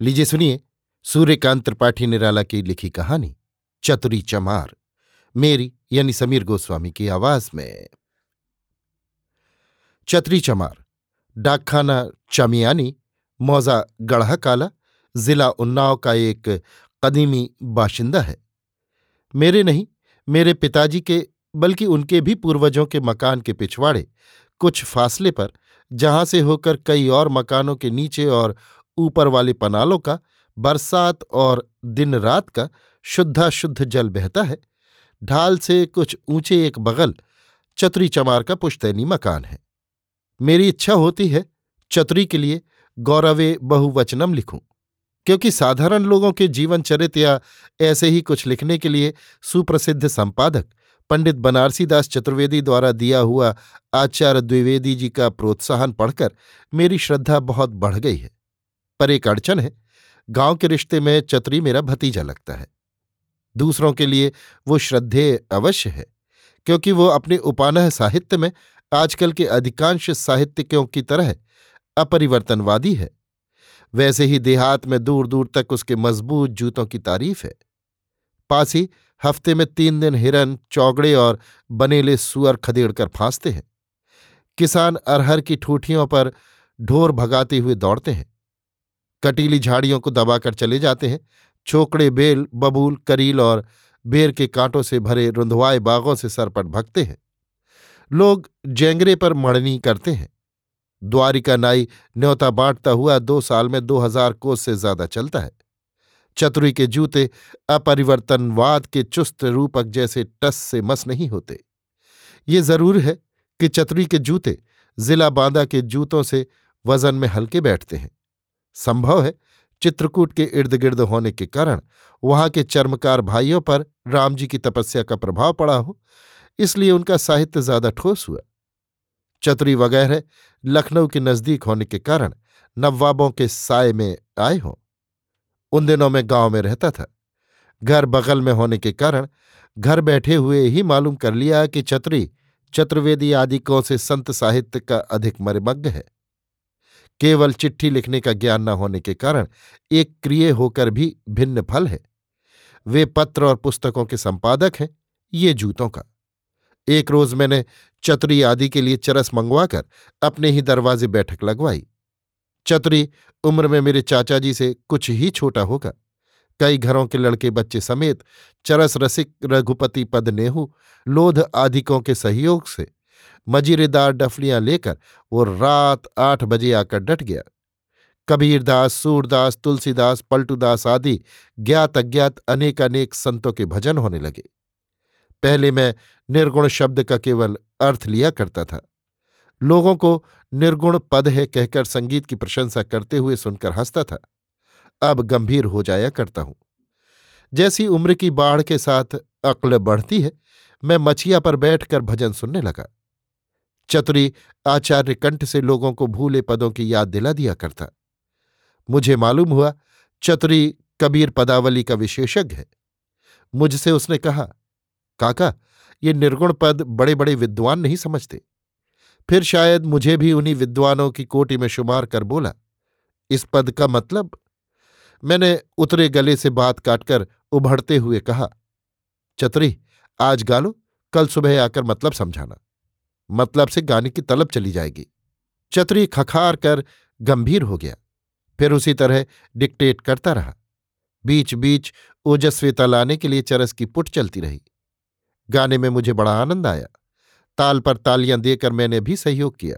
लीजिए सुनिए, सूर्यकांत त्रिपाठी निराला की लिखी कहानी, चतुरी चमार, मेरी यानी समीर गोस्वामी की आवाज़ में। चतरी चमार, डाकखाना चमियानी, मौजा गढ़ा काला जिला उन्नाव का एक कदीमी बाशिंदा है। मेरे नहीं, मेरे पिताजी के, बल्कि उनके भी पूर्वजों के मकान के पिछवाड़े, कुछ फासले पर, जहाँ से होकर कई और मकानों के नीचे और ऊपर वाले पनालों का, बरसात और दिन रात का शुद्धाशुद्ध जल बहता है। ढाल से कुछ ऊँचे एक बगल चतुरी चमार का पुश्तैनी मकान है। मेरी इच्छा होती है चतुरी के लिए गौरवे बहुवचनम लिखूं, क्योंकि साधारण लोगों के जीवन चरित या ऐसे ही कुछ लिखने के लिए सुप्रसिद्ध संपादक पंडित बनारसी दास चतुर्वेदी द्वारा दिया हुआ आचार्य द्विवेदी जी का प्रोत्साहन पढ़कर मेरी श्रद्धा बहुत बढ़ गई है। पर एक अड़चन है। गाँव के रिश्ते में चतरी मेरा भतीजा लगता है। दूसरों के लिए वो श्रद्धेय अवश्य है, क्योंकि वो अपने उपानह साहित्य में आजकल के अधिकांश साहित्यिकों की तरह अपरिवर्तनवादी है। वैसे ही देहात में दूर दूर तक उसके मज़बूत जूतों की तारीफ़ है। पास ही हफ़्ते में तीन दिन हिरन, चौगड़े और बनेले सुअर खदेड़ कर फांसते हैं। किसान अरहर की ठूठियों पर ढोर भगाते हुए दौड़ते हैं। कटीली झाड़ियों को दबाकर चले जाते हैं। छोकड़े बेल, बबूल, करील और बेर के कांटों से भरे रुंधवाए बागों से सरपट भगते हैं। लोग जेंगरे पर मड़नी करते हैं। द्वारिका नाई न्योता बांटता हुआ दो साल में दो हज़ार कोस से ज़्यादा चलता है। चतुरी के जूते अपरिवर्तनवाद के चुस्त रूपक जैसे टस से मस नहीं होते। ये ज़रूर है कि चतुरी के जूते जिला बांदा के जूतों से वज़न में हल्के बैठते हैं। संभव है चित्रकूट के इर्द गिर्द होने के कारण वहाँ के चर्मकार भाइयों पर राम जी की तपस्या का प्रभाव पड़ा हो, इसलिए उनका साहित्य ज़्यादा ठोस हुआ। चतुरी वगैरह लखनऊ के नज़दीक होने के कारण नवाबों के साय में आए हों। उन दिनों में गाँव में रहता था। घर बगल में होने के कारण घर बैठे हुए ही मालूम कर लिया कि चतुरी चतुर्वेदी आदि कौन से संत साहित्य का अधिक मरमग्न है। केवल चिट्ठी लिखने का ज्ञान न होने के कारण एक क्रिय होकर भी भिन्न फल है। वे पत्र और पुस्तकों के संपादक हैं, ये जूतों का। एक रोज मैंने चतुरी आदि के लिए चरस मंगवाकर अपने ही दरवाजे बैठक लगवाई। चतुरी, उम्र में मेरे चाचा जी से कुछ ही छोटा होगा। कई घरों के लड़के बच्चे समेत चरस रसिक रघुपति पद नेहू, लोध आदिकों के सहयोग से मजीरेदार डफलियाँ लेकर वो रात आठ बजे आकर डट गया। कबीरदास, सूरदास, तुलसीदास, पलटूदास आदि ज्ञात अज्ञात अनेक अनेक संतों के भजन होने लगे। पहले मैं निर्गुण शब्द का केवल अर्थ लिया करता था। लोगों को निर्गुण पद है कहकर संगीत की प्रशंसा करते हुए सुनकर हंसता था। अब गंभीर हो जाया करता हूँ। जैसी उम्र की बाढ़ के साथ अक्ल बढ़ती है, मैं मछिया पर बैठकर भजन सुनने लगा। चतुरी आचार्य कंठ से लोगों को भूले पदों की याद दिला दिया करता। मुझे मालूम हुआ, चतुरी कबीर पदावली का विशेषज्ञ है। मुझसे उसने कहा, काका, ये निर्गुण पद बड़े बड़े विद्वान नहीं समझते। फिर शायद मुझे भी उन्हीं विद्वानों की कोटि में शुमार कर बोला। इस पद का मतलब? मैंने उतरे गले से बात काटकर उभरते हुए कहा, चतुरी, आज गालो कल सुबह आकर मतलब समझाना। मतलब से गाने की तलब चली जाएगी। चतुरी खखार कर गंभीर हो गया। फिर उसी तरह डिक्टेट करता रहा। बीच बीच ओजस्विता लाने के लिए चरस की पुट चलती रही। गाने में मुझे बड़ा आनंद आया। ताल पर तालियाँ देकर मैंने भी सहयोग किया।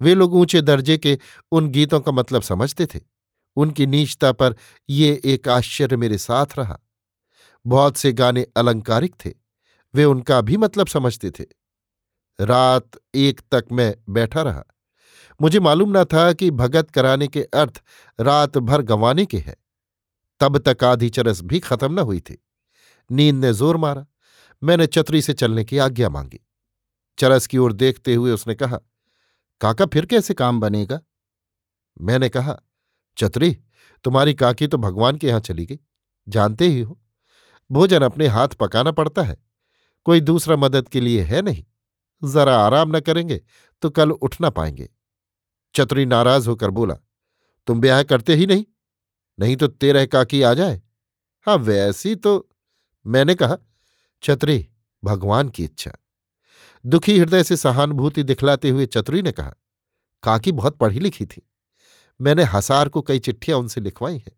वे लोग ऊँचे दर्जे के उन गीतों का मतलब समझते थे। उनकी नीचता पर ये एक आश्चर्य मेरे साथ रहा। बहुत से गाने अलंकारिक थे। वे उनका भी मतलब समझते थे। रात एक तक मैं बैठा रहा। मुझे मालूम न था कि भगत कराने के अर्थ रात भर गंवाने के हैं। तब तक आधी चरस भी खत्म न हुई थी। नींद ने ज़ोर मारा। मैंने चतरी से चलने की आज्ञा मांगी। चरस की ओर देखते हुए उसने कहा, काका, फिर कैसे काम बनेगा? मैंने कहा चतरी तुम्हारी काकी तो भगवान के यहाँ चली गई। जानते ही हो। भोजन अपने हाथ पकाना पड़ता है। कोई दूसरा मदद के लिए है नहीं। जरा आराम न करेंगे तो कल उठ ना पाएँगे। चतुरी नाराज़ होकर बोला, तुम ब्याह करते ही नहीं? नहीं तो तेरह काकी आ जाए? हाँ वैसी तो मैंने कहा, छतरी, भगवान की इच्छा। दुखी हृदय से सहानुभूति दिखलाते हुए चतुरी ने कहा, काकी बहुत पढ़ी लिखी थी। मैंने हसार को कई चिट्ठियाँ उनसे लिखवाई हैं।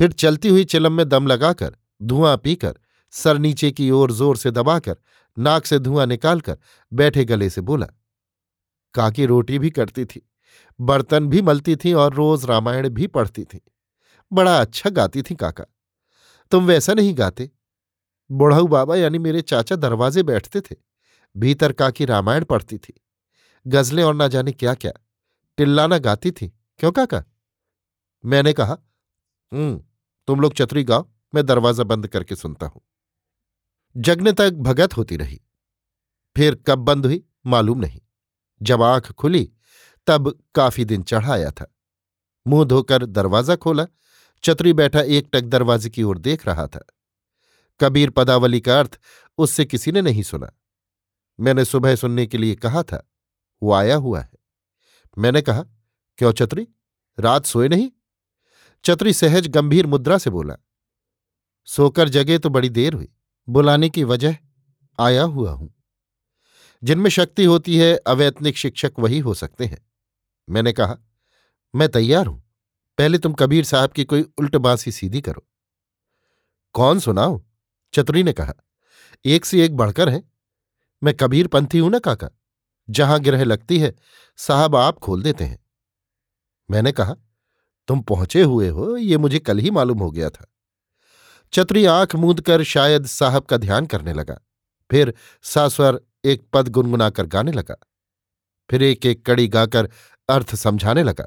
फिर चलती हुई चिलम में दम लगाकर, धुआँ पीकर, सर नीचे की ओर ज़ोर से दबाकर नाक से धुआँ निकालकर बैठे गले से बोला, काकी रोटी भी करती थी, बर्तन भी मलती थी और रोज रामायण भी पढ़ती थी। बड़ा अच्छा गाती थी काका। तुम वैसा नहीं गाते। बुढ़ऊ बाबा यानी मेरे चाचा दरवाजे बैठते थे, भीतर काकी रामायण पढ़ती थी। गजलें और ना जाने क्या क्या टिल्लाना गाती थी। क्यों काका? मैंने कहा हम्म तुम लोग चतरी गाओ, मैं दरवाज़ा बंद करके सुनता हूँ। जगने तक भगत होती रही। फिर कब बंद हुई, मालूम नहीं। जब आँख खुली, तब काफ़ी दिन चढ़ाया था। मुँह धोकर दरवाज़ा खोला चतरी बैठा एक टक दरवाजे की ओर देख रहा था। कबीर पदावली का अर्थ उससे किसी ने नहीं सुना। मैंने सुबह सुनने के लिए कहा था, वो आया हुआ है। मैंने कहा, क्यों चतरी रात सोए नहीं? चतरी सहज गंभीर मुद्रा से बोला, सोकर जगे तो बड़ी देर हुई। बुलाने की वजह आया हुआ हूँ। जिनमें शक्ति होती है, अवैतनिक शिक्षक वही हो सकते हैं। मैंने कहा, मैं तैयार हूँ। पहले तुम कबीर साहब की कोई उल्ट बांसी सीधी करो। कौन सुनाओ चतुरी ने कहा, एक से एक बढ़कर है। मैं कबीर पंथी हूँ ना, काका। जहाँ ग्रह लगती है, साहब आप खोल देते हैं। मैंने कहा, तुम पहुँचे हुए हो, ये मुझे कल ही मालूम हो गया था। चतुरी आँख मूंद कर शायद साहब का ध्यान करने लगा। फिर सास्वर एक पद गुनगुनाकर गाने लगा। फिर एक एक कड़ी गाकर अर्थ समझाने लगा।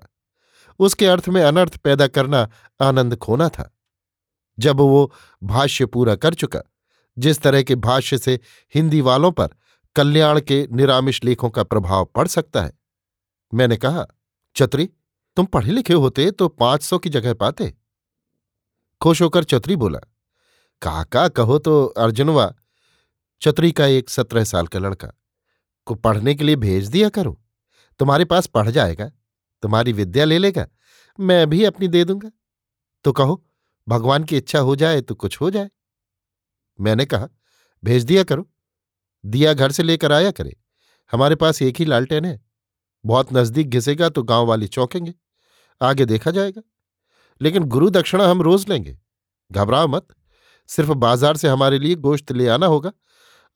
उसके अर्थ में अनर्थ पैदा करना आनंद खोना था। जब वो भाष्य पूरा कर चुका, जिस तरह के भाष्य से हिंदी वालों पर कल्याण के निरामिष लेखों का प्रभाव पड़ सकता है, मैंने कहा चतरी तुम पढ़े लिखे होते तो पाँच सौ की जगह पाते। खुश होकर चतरी बोला, काका, कहो तो अर्जुनवा चतरी का एक सत्रह साल का लड़का, को पढ़ने के लिए भेज दिया करो। तुम्हारे पास पढ़ जाएगा, तुम्हारी विद्या ले लेगा, मैं भी अपनी दे दूँगा। तो कहो, भगवान की इच्छा हो जाए तो कुछ हो जाए। मैंने कहा, भेज दिया करो। दिया घर से लेकर आया करे। हमारे पास एक ही लालटेन है, बहुत नज़दीक घिसेगा तो गाँव वाले चौंकेंगे। आगे देखा जाएगा। लेकिन गुरु दक्षिणा हम रोज लेंगे। घबराओ मत। सिर्फ़ बाज़ार से हमारे लिए गोश्त ले आना होगा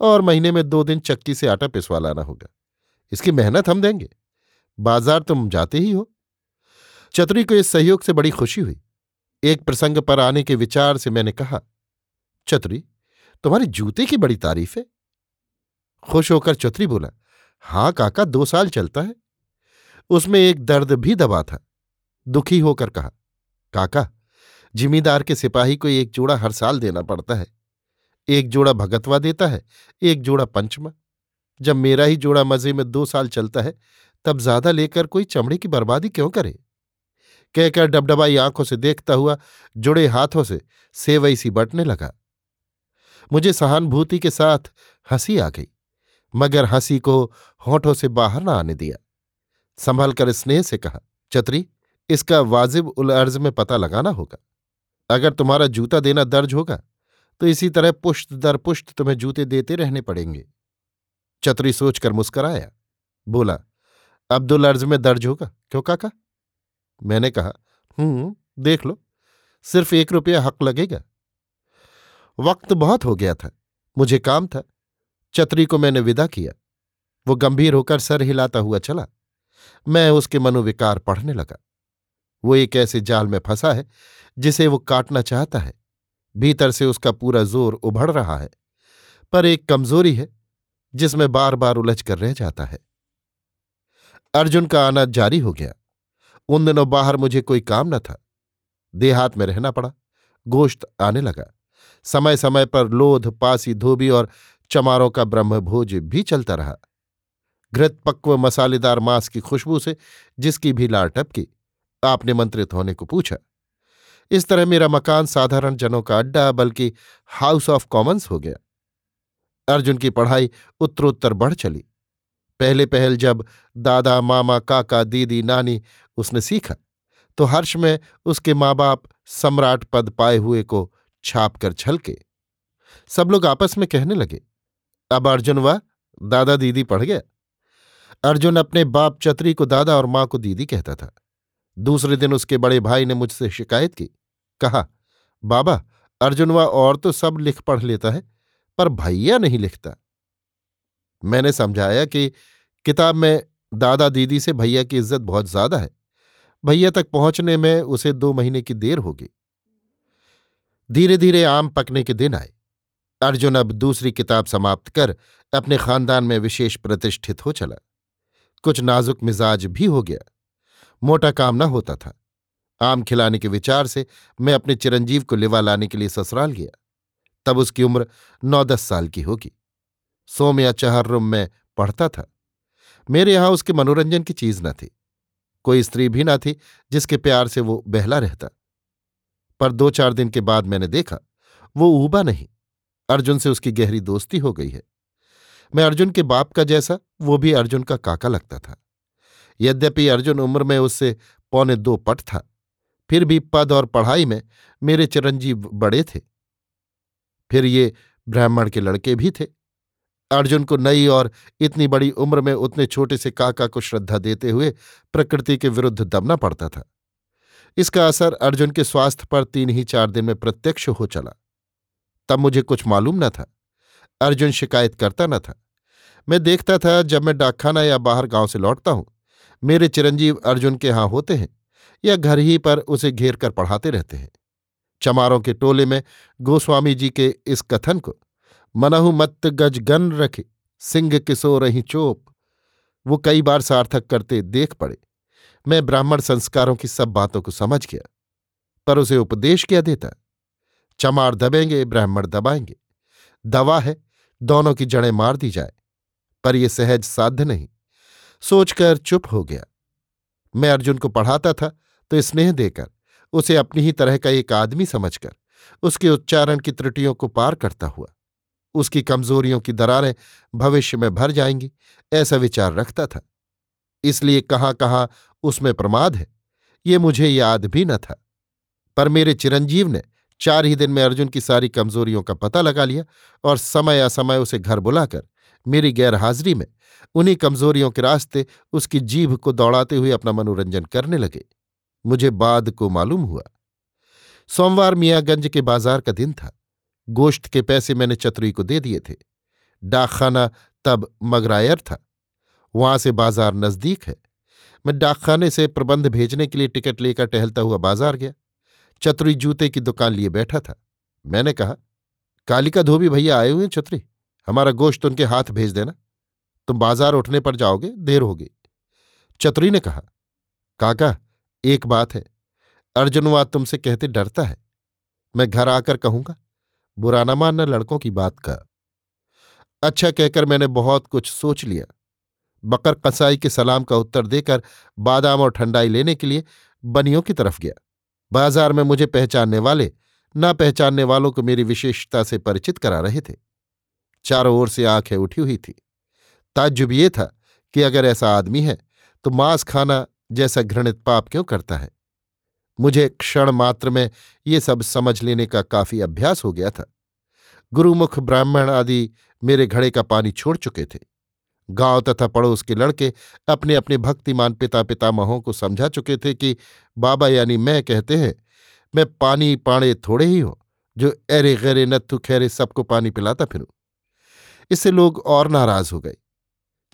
और महीने में दो दिन चक्की से आटा पिसवा लाना होगा। इसकी मेहनत हम देंगे। बाज़ार तुम जाते ही हो। चतुरी को इस सहयोग से बड़ी खुशी हुई। एक प्रसंग पर आने के विचार से मैंने कहा चतुरी तुम्हारे जूते की बड़ी तारीफ़ है। खुश होकर चतुरी बोला, हाँ काका, दो साल चलता है। उसमें एक दर्द भी दबा था। दुखी होकर कहा काका, जिमीदार के सिपाही को एक जोड़ा हर साल देना पड़ता है। एक जोड़ा भगतवा देता है, एक जोड़ा पंचमा। जब मेरा ही जोड़ा मज़े में दो साल चलता है, तब ज़्यादा लेकर कोई चमड़े की बर्बादी क्यों करे? कहकर डबडबाई आँखों से देखता हुआ जुड़े हाथों से सेवई सी बटने लगा। मुझे सहानुभूति के साथ हँसी आ गई, मगर हँसी को होठों से बाहर न आने दिया। संभल कर स्नेह से कहा, चतरी इसका वाजिब उल अर्ज़ में पता लगाना होगा। अगर तुम्हारा जूता देना दर्ज होगा तो इसी तरह पुष्ट दर पुष्ट तुम्हें जूते देते रहने पड़ेंगे। चतरी सोचकर मुस्कराया, बोला अब्दुल अर्ज़ में दर्ज होगा, क्यों काका? मैंने कहा हूँ देख लो, सिर्फ़ एक रुपया हक लगेगा। वक्त बहुत हो गया था, मुझे काम था चतरी को मैंने विदा किया। वो गंभीर होकर सर हिलाता हुआ चला। मैं उसके मनोविकार पढ़ने लगा। वो एक ऐसे जाल में फंसा है, जिसे वो काटना चाहता है। भीतर से उसका पूरा ज़ोर उभड़ रहा है, पर एक कमज़ोरी है, जिसमें बार बार उलझ कर रह जाता है। अर्जुन का आना जारी हो गया। उन दिनों बाहर मुझे कोई काम न था। देहात में रहना पड़ा, गोश्त आने लगा। समय समय पर लोध, पासी, धोबी और चमारों का ब्रह्मभोज भी चलता रहा। घृत पक्व मसालेदार मांस की खुशबू से जिसकी भी लार टपकी आपने मंत्रित होने को पूछा। इस तरह मेरा मकान साधारण जनों का अड्डा, बल्कि हाउस ऑफ़ कॉमन्स हो गया। अर्जुन की पढ़ाई उत्तरोत्तर बढ़ चली। पहले पहल जब दादा, मामा, काका, दीदी, नानी उसने सीखा तो हर्ष में उसके माँ बाप सम्राट पद पाए हुए को छाप कर छलके। सब लोग आपस में कहने लगे, अब अर्जुन व दादा दीदी पढ़ गया। अर्जुन अपने बाप चतरी को दादा और माँ को दीदी कहता था। दूसरे दिन उसके बड़े भाई ने मुझसे शिकायत की। कहा, बाबा, अर्जुन व और तो सब लिख पढ़ लेता है, पर भैया नहीं लिखता। मैंने समझाया कि किताब में दादा दीदी से भैया की इज़्ज़त बहुत ज़्यादा है। भैया तक पहुँचने में उसे दो महीने की देर होगी। धीरे धीरे आम पकने के दिन आए। अर्जुन अब दूसरी किताब समाप्त कर अपने खानदान में विशेष प्रतिष्ठित हो चला। कुछ नाजुक मिजाज भी हो गया। मोटा काम न होता था। आम खिलाने के विचार से मैं अपने चिरंजीव को लिवा लाने के लिए ससुराल गया। तब उसकी उम्र नौ दस साल की होगी। सोम या चहर रूम में पढ़ता था। मेरे यहाँ उसके मनोरंजन की चीज़ न थी। कोई स्त्री भी न थी जिसके प्यार से वो बहला रहता। पर दो चार दिन के बाद मैंने देखा, वो ऊबा नहीं। अर्जुन से उसकी गहरी दोस्ती हो गई है। मैं अर्जुन के बाप का जैसा, वो भी अर्जुन का काका लगता था। यद्यपि अर्जुन उम्र में उससे पौने दो पट था, फिर भी पद और पढ़ाई में मेरे चिरंजीव बड़े थे। फिर ये ब्राह्मण के लड़के भी थे। अर्जुन को नई और इतनी बड़ी उम्र में उतने छोटे से काका को श्रद्धा देते हुए प्रकृति के विरुद्ध दबना पड़ता था। इसका असर अर्जुन के स्वास्थ्य पर तीन ही चार दिन में प्रत्यक्ष हो चला। तब मुझे कुछ मालूम न था। अर्जुन शिकायत करता न था। मैं देखता था जब मैं डाकखाना या बाहर गाँव से लौटता हूँ। मेरे चिरंजीव अर्जुन के यहाँ होते हैं या घर ही पर उसे घेर कर पढ़ाते रहते हैं। चमारों के टोले में गोस्वामी जी के इस कथन को मनहु मत गज गन रखे, सिंह किसो रही चोप। वो कई बार सार्थक करते देख पड़े। मैं ब्राह्मण संस्कारों की सब बातों को समझ गया, पर उसे उपदेश क्या देता? चमार दबेंगे, ब्राह्मण दबाएँगे। दवा है, दोनों की जड़ें मार दी जाए, पर यह सहज साध्य नहीं। सोचकर चुप हो गया। मैं अर्जुन को पढ़ाता था तो स्नेह देकर, उसे अपनी ही तरह का एक आदमी समझकर, उसके उच्चारण की त्रुटियों को पार करता हुआ, उसकी कमजोरियों की दरारें भविष्य में भर जाएँगी, ऐसा विचार रखता था। इसलिए कहाँ कहाँ उसमें प्रमाद है, ये मुझे याद भी न था। पर मेरे चिरंजीव ने चार ही दिन में अर्जुन की सारी कमजोरियों का पता लगा लिया और समय असमय उसे घर बुलाकर मेरी गैरहाजिरी में उन्हीं कमजोरियों के रास्ते उसकी जीभ को दौड़ाते हुए अपना मनोरंजन करने लगे। मुझे बाद को मालूम हुआ। सोमवार मियागंज के बाज़ार का दिन था। गोश्त के पैसे मैंने चतुरी को दे दिए थे। डाकखाना तब मगरायर था। वहाँ से बाज़ार नज़दीक है। मैं डाकखाने से प्रबंध भेजने के लिए टिकट लेकर टहलता हुआ बाज़ार गया। चतुरी जूते की दुकान लिए बैठा था। मैंने कहा, कालिका धोबी भैया आए हुए हैं चतुरी? हमारा गोश्त उनके हाथ भेज देना। तुम बाज़ार उठने पर जाओगे, देर होगी। चतुरी ने कहा, काका, एक बात है। अर्जुनवा तुमसे कहते डरता है। मैं घर आकर कहूँगा, बुरा न मानना लड़कों की बात का। अच्छा कहकर मैंने बहुत कुछ सोच लिया। बकर कसाई के सलाम का उत्तर देकर बादाम और ठंडाई लेने के लिए बनियों की तरफ़ गया। बाज़ार में मुझे पहचानने वाले, ना पहचानने वालों को मेरी विशेषता से परिचित करा रहे थे। चारों ओर से आँखें उठी हुई थी। ताज्जुब ये था कि अगर ऐसा आदमी है तो मांस खाना जैसा घृणित पाप क्यों करता है? मुझे क्षण मात्र में ये सब समझ लेने का काफ़ी अभ्यास हो गया था। गुरुमुख ब्राह्मण आदि मेरे घड़े का पानी छोड़ चुके थे। गाँव तथा पड़ोस के लड़के अपने अपने भक्तिमान पिता पितामहों को समझा चुके थे कि, बाबा, यानी मैं कहते हैं, मैं पानी पाणे थोड़े ही हो, जो एरे गहरे नत्थु खैरे सबको पानी पिलाता फिरूं। इससे लोग और नाराज़ हो गए।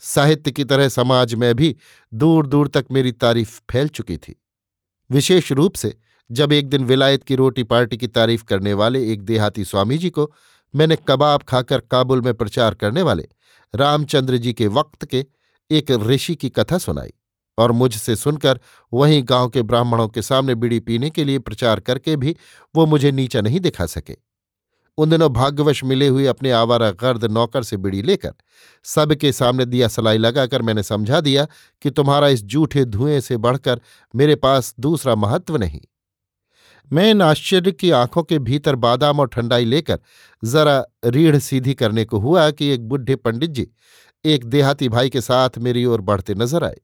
साहित्य की तरह समाज में भी दूर दूर तक मेरी तारीफ़ फैल चुकी थी। विशेष रूप से जब एक दिन विलायत की रोटी पार्टी की तारीफ़ करने वाले एक देहाती स्वामी जी को मैंने कबाब खाकर काबुल में प्रचार करने वाले रामचंद्र जी के वक्त के एक ऋषि की कथा सुनाई और मुझसे सुनकर वहीं गाँव के ब्राह्मणों के सामने बीड़ी पीने के लिए प्रचार करके भी वो मुझे नीचा नहीं दिखा सके। उन दिनों भाग्यवश मिले हुए अपने आवारा गर्द नौकर से बिड़ी लेकर सबके सामने दिया सलाई लगाकर मैंने समझा दिया कि तुम्हारा इस जूठे धुएँ से बढ़कर मेरे पास दूसरा महत्व नहीं। मैं इन आश्चर्य की आँखों के भीतर बादाम और ठंडाई लेकर जरा रीढ़ सीधी करने को हुआ कि एक बुढ़े पंडित जी एक देहाती भाई के साथ मेरी ओर बढ़ते नज़र आए।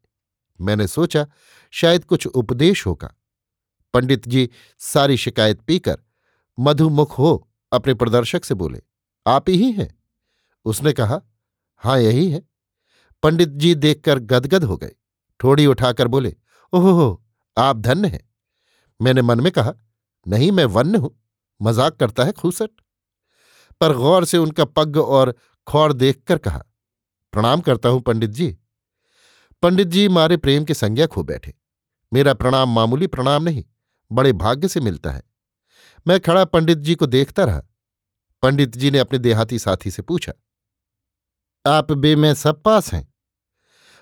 मैंने सोचा, शायद कुछ उपदेश होगा। पंडित जी सारी शिकायत पीकर, मधुमुख हो अपने प्रदर्शक से बोले, आप ही हैं? उसने कहा हाँ यही है। पंडित जी देखकर गदगद हो गए। ठोड़ी उठाकर बोले, ओहो आप धन्य हैं। मैंने मन में कहा, नहीं, मैं वन्य हूँ, मज़ाक करता है खूसट। पर गौर से उनका पग और खौर देखकर कहा, प्रणाम करता हूँ पंडित जी। पंडित जी मारे प्रेम के संज्ञा खो बैठे। मेरा प्रणाम मामूली प्रणाम नहीं, बड़े भाग्य से मिलता है। मैं खड़ा पंडित जी को देखता रहा। पंडित जी ने अपने देहाती साथी से पूछा, आप बे में सब पास हैं?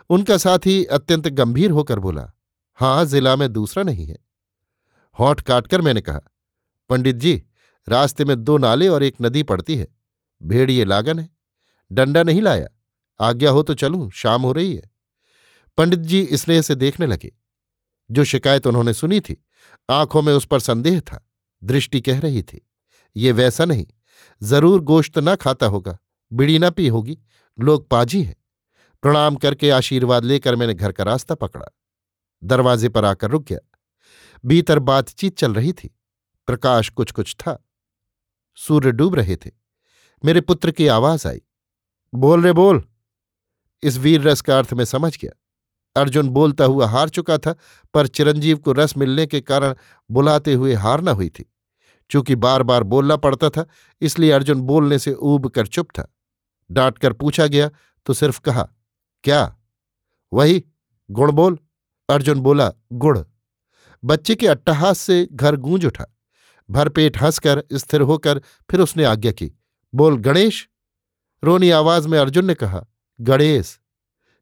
उनका साथी अत्यंत गंभीर होकर बोला, हाँ, जिला में दूसरा नहीं है। होठ काटकर मैंने कहा, पंडित जी, रास्ते में दो नाले और एक नदी पड़ती है। भेड़िए लागन है। डंडा नहीं लाया। आज्ञा हो तो चलूँ, शाम हो रही है। पंडित जी स्नेह से देखने लगे। जो शिकायत उन्होंने सुनी थी, आँखों में उस पर संदेह था। दृष्टि कह रही थी, ये वैसा नहीं, ज़रूर गोश्त ना खाता होगा, बिड़ी ना पी होगी, लोग पाजी हैं। प्रणाम करके आशीर्वाद लेकर मैंने घर का रास्ता पकड़ा। दरवाजे पर आकर रुक गया। भीतर बातचीत चल रही थी, प्रकाश कुछ कुछ था। सूर्य डूब रहे थे। मेरे पुत्र की आवाज़ आई, बोल रे बोल। इस वीर रस का अर्थ में समझ गया। अर्जुन बोलता हुआ हार चुका था, पर चिरंजीव को रस मिलने के कारण बुलाते हुए हार न हुई थी। चूँकि बार बार बोलना पड़ता था, इसलिए अर्जुन बोलने से ऊब कर चुप था। डांट कर पूछा गया तो सिर्फ़ कहा, क्या? वही, गुण बोल? अर्जुन बोला गुड़ बच्चे के अट्टहास से घर गूंज उठा। भरपेट हंसकर, स्थिर होकर फिर उसने आज्ञा की, बोल गणेश? रोनी आवाज़ में अर्जुन ने कहा, गणेश।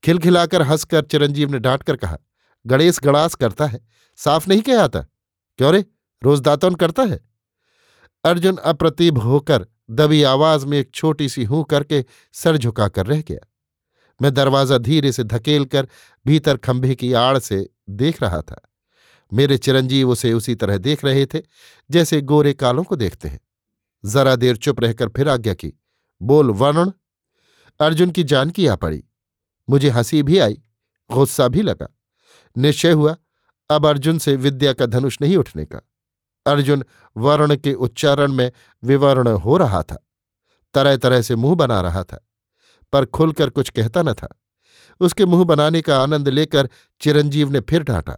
खिलखिलाकर हंसकर चिरंजीव ने डांट कर कहा, गणेश गणास करता है, साफ़ नहीं कह आता? क्यों रे? रोज दातौन करता है? अर्जुन अप्रतिभ होकर दबी आवाज़ में एक छोटी सी हूँ करके सर झुकाकर रह गया। मैं दरवाज़ा धीरे से धकेल कर भीतर खंभे की आड़ से देख रहा था। मेरे चिरंजीव उसे उसी तरह देख रहे थे, जैसे गोरे कालों को देखते हैं। जरा देर चुप रहकर फिर आज्ञा की, बोल वरुण अर्जुन की जान की आ पड़ी। मुझे हँसी भी आई, गुस्सा भी लगा। निश्चय हुआ, अब अर्जुन से विद्या का धनुष नहीं उठने का। अर्जुन वर्ण के उच्चारण में विवर्ण हो रहा था। तरह तरह से मुँह बना रहा था, पर खुलकर कुछ कहता न था। उसके मुँह बनाने का आनंद लेकर चिरंजीव ने फिर डांटा,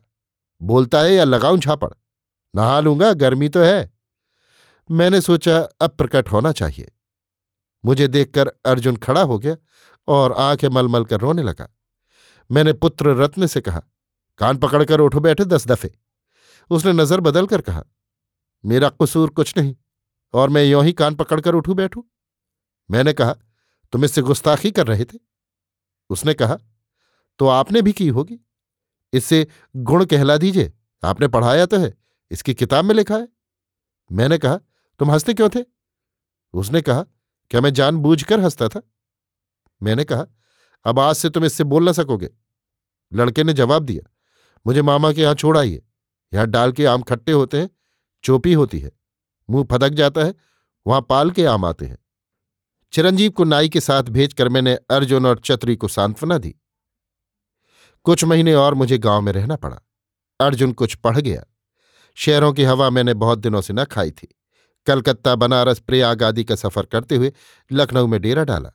बोलता है या लगाऊँ झापड़? नहा लूँगा, गर्मी तो है। मैंने सोचा, अब प्रकट होना चाहिए। मुझे देखकर अर्जुन खड़ा हो गया और आँखें मलमल कर रोने लगा। मैंने पुत्र रत्न से कहा, कान पकड़कर उठो बैठे दस दफे। उसने नज़र बदल कर कहा मेरा कसूर कुछ नहीं, और मैं यों ही कान पकड़कर उठू बैठू। मैंने कहा, तुम इससे गुस्ताखी कर रहे थे? उसने कहा तो आपने भी की होगी। इससे गुण कहला दीजिए। आपने पढ़ाया तो है, इसकी किताब में लिखा है। मैंने कहा, तुम हँसते क्यों थे? उसने कहा, क्या मैं जानबूझकर हंसता था? मैंने कहा, अब आज से तुम इससे बोल ना सकोगे। लड़के ने जवाब दिया, मुझे मामा के यहाँ छोड़ आइए। यहाँ डाल के आम खट्टे होते हैं चोपी होती है। मुँह फदक जाता है, वहाँ पाल के आम आते हैं। चिरंजीव को नाई के साथ भेजकर मैंने अर्जुन और चतुरी को सांत्वना दी। कुछ महीने और मुझे गाँव में रहना पड़ा। अर्जुन कुछ पढ़ गया। शहरों की हवा मैंने बहुत दिनों से न खाई थी। कलकत्ता, बनारस, प्रयाग आदि का सफ़र करते हुए लखनऊ में डेरा डाला।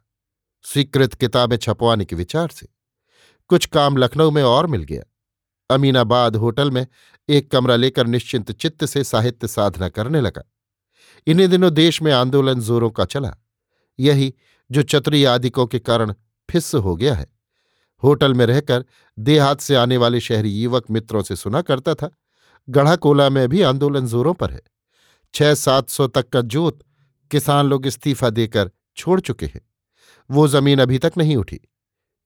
स्वीकृत किताबें छपवाने के विचार से। कुछ काम लखनऊ में और मिल गया। अमीनाबाद होटल में एक कमरा लेकर निश्चिंत चित्त से साहित्य साधना करने लगा। इन्हीं दिनों देश में आंदोलन जोरों का चला। यही जो चतुरी आदिकों के कारण फिस्स हो गया है। होटल में रहकर देहात से आने वाले शहरी युवक मित्रों से सुना करता था गढ़ा कोला में भी आंदोलन जोरों पर है। छह सात सौ तक का जोत किसान लोग इस्तीफा देकर छोड़ चुके हैं। वो ज़मीन अभी तक नहीं उठी।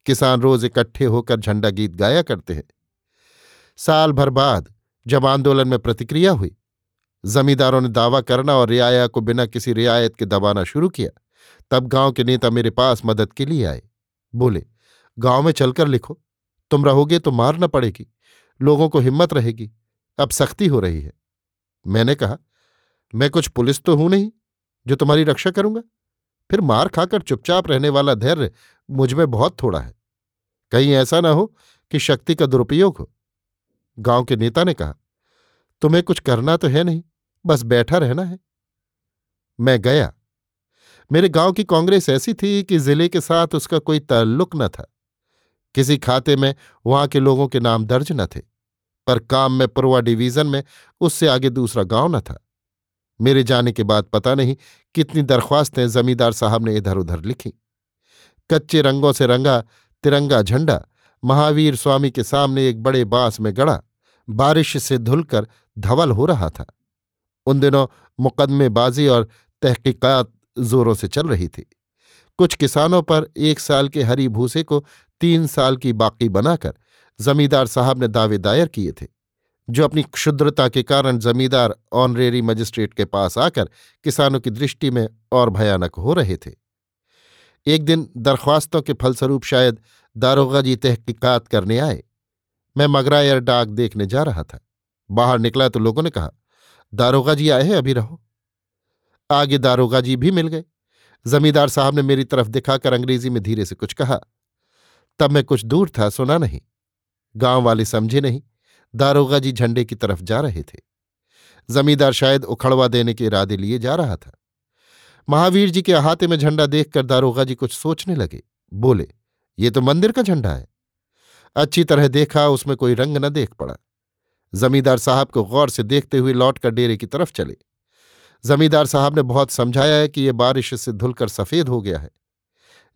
किसान रोज इकट्ठे होकर झंडा गीत गाया करते हैं। साल भर बाद जब आंदोलन में प्रतिक्रिया हुई, जमींदारों ने दावा करना और रियाया को बिना किसी रियायत के दबाना शुरू किया, तब गाँव के नेता मेरे पास मदद के लिए आए। बोले, गाँव में चलकर लिखो, तुम रहोगे तो मार न पड़ेगी, लोगों को हिम्मत रहेगी, अब सख्ती हो रही है। मैंने कहा, मैं कुछ पुलिस तो हूँ नहीं, जो तुम्हारी रक्षा करूँगा। फिर मार खाकर चुपचाप रहने वाला धैर्य मुझमें बहुत थोड़ा है। कहीं ऐसा ना हो कि शक्ति का दुरुपयोग हो। गाँव के नेता ने कहा, तुम्हें कुछ करना तो है नहीं, बस बैठा रहना है। मैं गया। मेरे गाँव की कांग्रेस ऐसी थी कि ज़िले के साथ उसका कोई ताल्लुक न था। किसी खाते में वहाँ के लोगों के नाम दर्ज न थे, पर काम में पुरवा डिवीज़न में उससे आगे दूसरा गाँव न था। मेरे जाने के बाद पता नहीं कितनी दरख्वास्तें जमींदार साहब ने इधर उधर लिखी। कच्चे रंगों से रंगा तिरंगा झंडा महावीर स्वामी के सामने एक बड़े बाँस में गड़ा, बारिश से धुलकर धवल हो रहा था। उन दिनों मुकदमेबाजी और तहकीकात जोरों से चल रही थी। कुछ किसानों पर एक साल के हरी भूसे को तीन साल की बाकी बनाकर जमींदार साहब ने दावे दायर किए थे, जो अपनी क्षुद्रता के कारण जमींदार ऑनरेरी मजिस्ट्रेट के पास आकर किसानों की दृष्टि में और भयानक हो रहे थे। एक दिन दरख्वास्तों के फलस्वरूप शायद दारोगा जी तहकीकात करने आए। मैं मगरायर डाक देखने जा रहा था। बाहर निकला तो लोगों ने कहा, दारोगा जी आए हैं, अभी रहो। आगे दारोगा जी भी मिल गए। जमींदार साहब ने मेरी तरफ़ दिखाकर अंग्रेज़ी में धीरे से कुछ कहा। तब मैं कुछ दूर था, सुना नहीं। गाँव वाले समझे नहीं। दारोगा जी झंडे की तरफ़ जा रहे थे। जमींदार शायद उखड़वा देने के इरादे लिए जा रहा था। महावीर जी के अहाते में झंडा देखकर दारोगा जी कुछ सोचने लगे। बोले ये तो मंदिर का झंडा है। अच्छी तरह देखा, उसमें कोई रंग न देख पड़ा। जमींदार साहब को गौर से देखते हुए लौटकर डेरे की तरफ़ चले। जमींदार साहब ने बहुत समझाया है कि यह बारिश से धुलकर सफ़ेद हो गया है।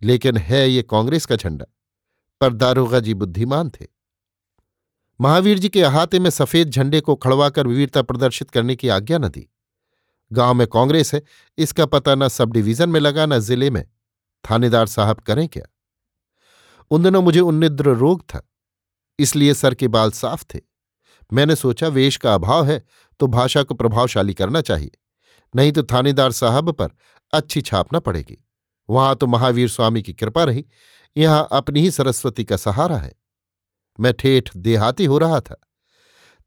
लेकिन है ये कांग्रेस का झंडा। पर दारोगा जी बुद्धिमान थे। महावीर जी के अहाते में सफ़ेद झंडे को खड़वाकर वीरता प्रदर्शित करने की आज्ञा न दी। गाँव में कांग्रेस है, इसका पता न सब डिवीज़न में लगा, न ज़िले में। थानेदार साहब करें क्या? उन दिनों मुझे उन्निद्र रोग था, इसलिए सर के बाल साफ़ थे। मैंने सोचा, वेश का अभाव है तो भाषा को प्रभावशाली करना चाहिए, नहीं तो थानेदार साहब पर अच्छी छाप न पड़ेगी। वहाँ तो महावीर स्वामी की कृपा रही, यहाँ अपनी ही सरस्वती का सहारा है। मैं ठेठ देहाती हो रहा था।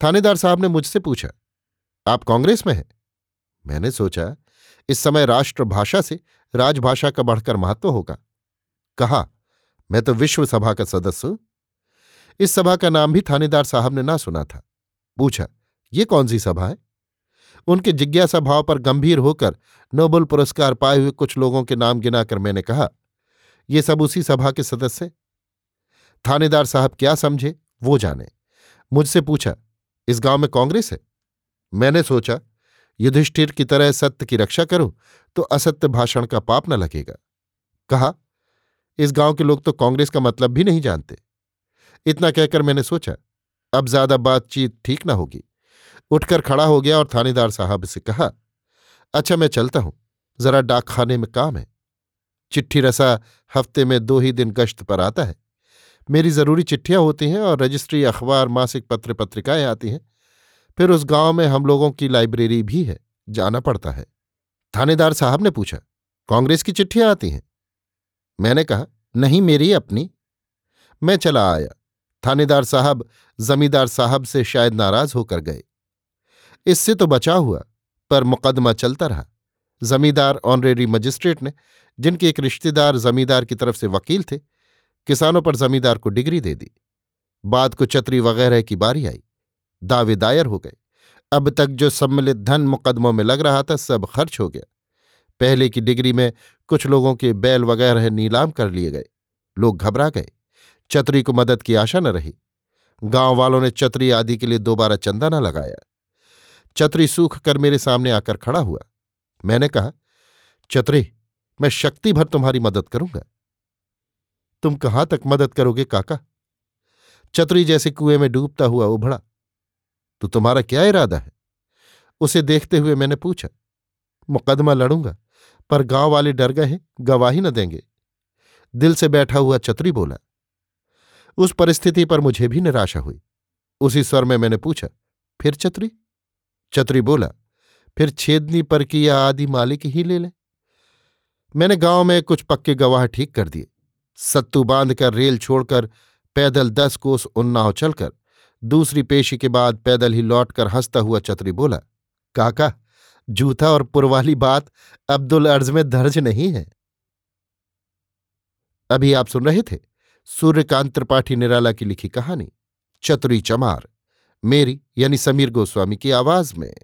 थानेदार साहब ने मुझसे पूछा, आप कांग्रेस में हैं? मैंने सोचा, इस समय राष्ट्रभाषा से राजभाषा का बढ़कर महत्व होगा। कहा मैं तो विश्व सभा का सदस्य हूँ। इस सभा का नाम भी थानेदार साहब ने ना सुना था। पूछा, ये कौन सी सभा है? उनके जिज्ञासा भाव पर गंभीर होकर नोबल पुरस्कार पाए हुए कुछ लोगों के नाम गिनाकर मैंने कहा, ये सब उसी सभा के सदस्य थानेदार साहब क्या समझे, वो जाने। मुझसे पूछा, इस गाँव में कांग्रेस है? मैंने सोचा, युधिष्ठिर की तरह सत्य की रक्षा करूँ तो असत्य भाषण का पाप न लगेगा। कहा इस गाँव के लोग तो कांग्रेस का मतलब भी नहीं जानते। इतना कहकर मैंने सोचा, अब ज़्यादा बातचीत ठीक ना होगी। उठकर खड़ा हो गया और थानेदार साहब से कहा अच्छा मैं चलता हूँ। जरा डाकखाने में काम है। चिट्ठी रसा हफ़्ते में दो ही दिन गश्त पर आता है। मेरी ज़रूरी चिट्ठियाँ होती हैं और रजिस्ट्री अखबार, मासिक पत्र पत्रिकाएँ आती हैं। फिर उस गाँव में हम लोगों की लाइब्रेरी भी है, जाना पड़ता है। थानेदार साहब ने पूछा, कांग्रेस की चिट्ठियाँ आती हैं? मैंने कहा, नहीं मेरी अपनी। मैं चला आया। थानेदार साहब, जमींदार साहब से शायद नाराज़ होकर गए। इससे तो बचा हुआ, पर मुकदमा चलता रहा। जमींदार, ऑनरेरी मजिस्ट्रेट ने, जिनके एक रिश्तेदार जमींदार की तरफ़ से वकील थे, किसानों पर जमींदार को डिग्री दे दी। बाद को छतरी वगैरह की बारी आई। दावे दायर हो गए। अब तक जो सम्मिलित धन मुकदमों में लग रहा था, सब खर्च हो गया। पहले की डिग्री में कुछ लोगों के बैल वगैरह नीलाम कर लिए गए। लोग घबरा गए। चतरी को मदद की आशा न रही। गाँव वालों ने चतरी आदि के लिए दोबारा चंदा न लगाया। चतरी सूख कर मेरे सामने आकर खड़ा हुआ। मैंने कहा चतरी मैं शक्ति भर तुम्हारी मदद करूँगा। तुम कहाँ तक मदद करोगे, काका? चतरी जैसे कुएँ में डूबता हुआ उभड़ा। तो तुम्हारा क्या इरादा है? उसे देखते हुए मैंने पूछा, मुकदमा लड़ूँगा? पर गाँव वाले डर गए गवाही न देंगे। दिल से बैठा हुआ चतरी बोला, उस परिस्थिति पर मुझे भी निराशा हुई। उसी स्वर में मैंने पूछा, फिर चतरी चतरी बोला, फिर छेदनी पर की या आदि मालिक ही ले ले। मैंने गाँव में कुछ पक्के गवाह ठीक कर दिए। सत्तू बांधकर रेल छोड़कर पैदल दस कोस उन्नाव चलकर, दूसरी पेशी के बाद पैदल ही लौटकर हंसता हुआ चतरी बोला, काका जूथा और पुरवाली बात अब्दुल अर्ज़ में दर्ज नहीं है। अभी आप सुन रहे थे सूर्यकांत त्रिपाठी निराला की लिखी कहानी, चतुरी चमार, मेरी यानी समीर गोस्वामी की आवाज़ में।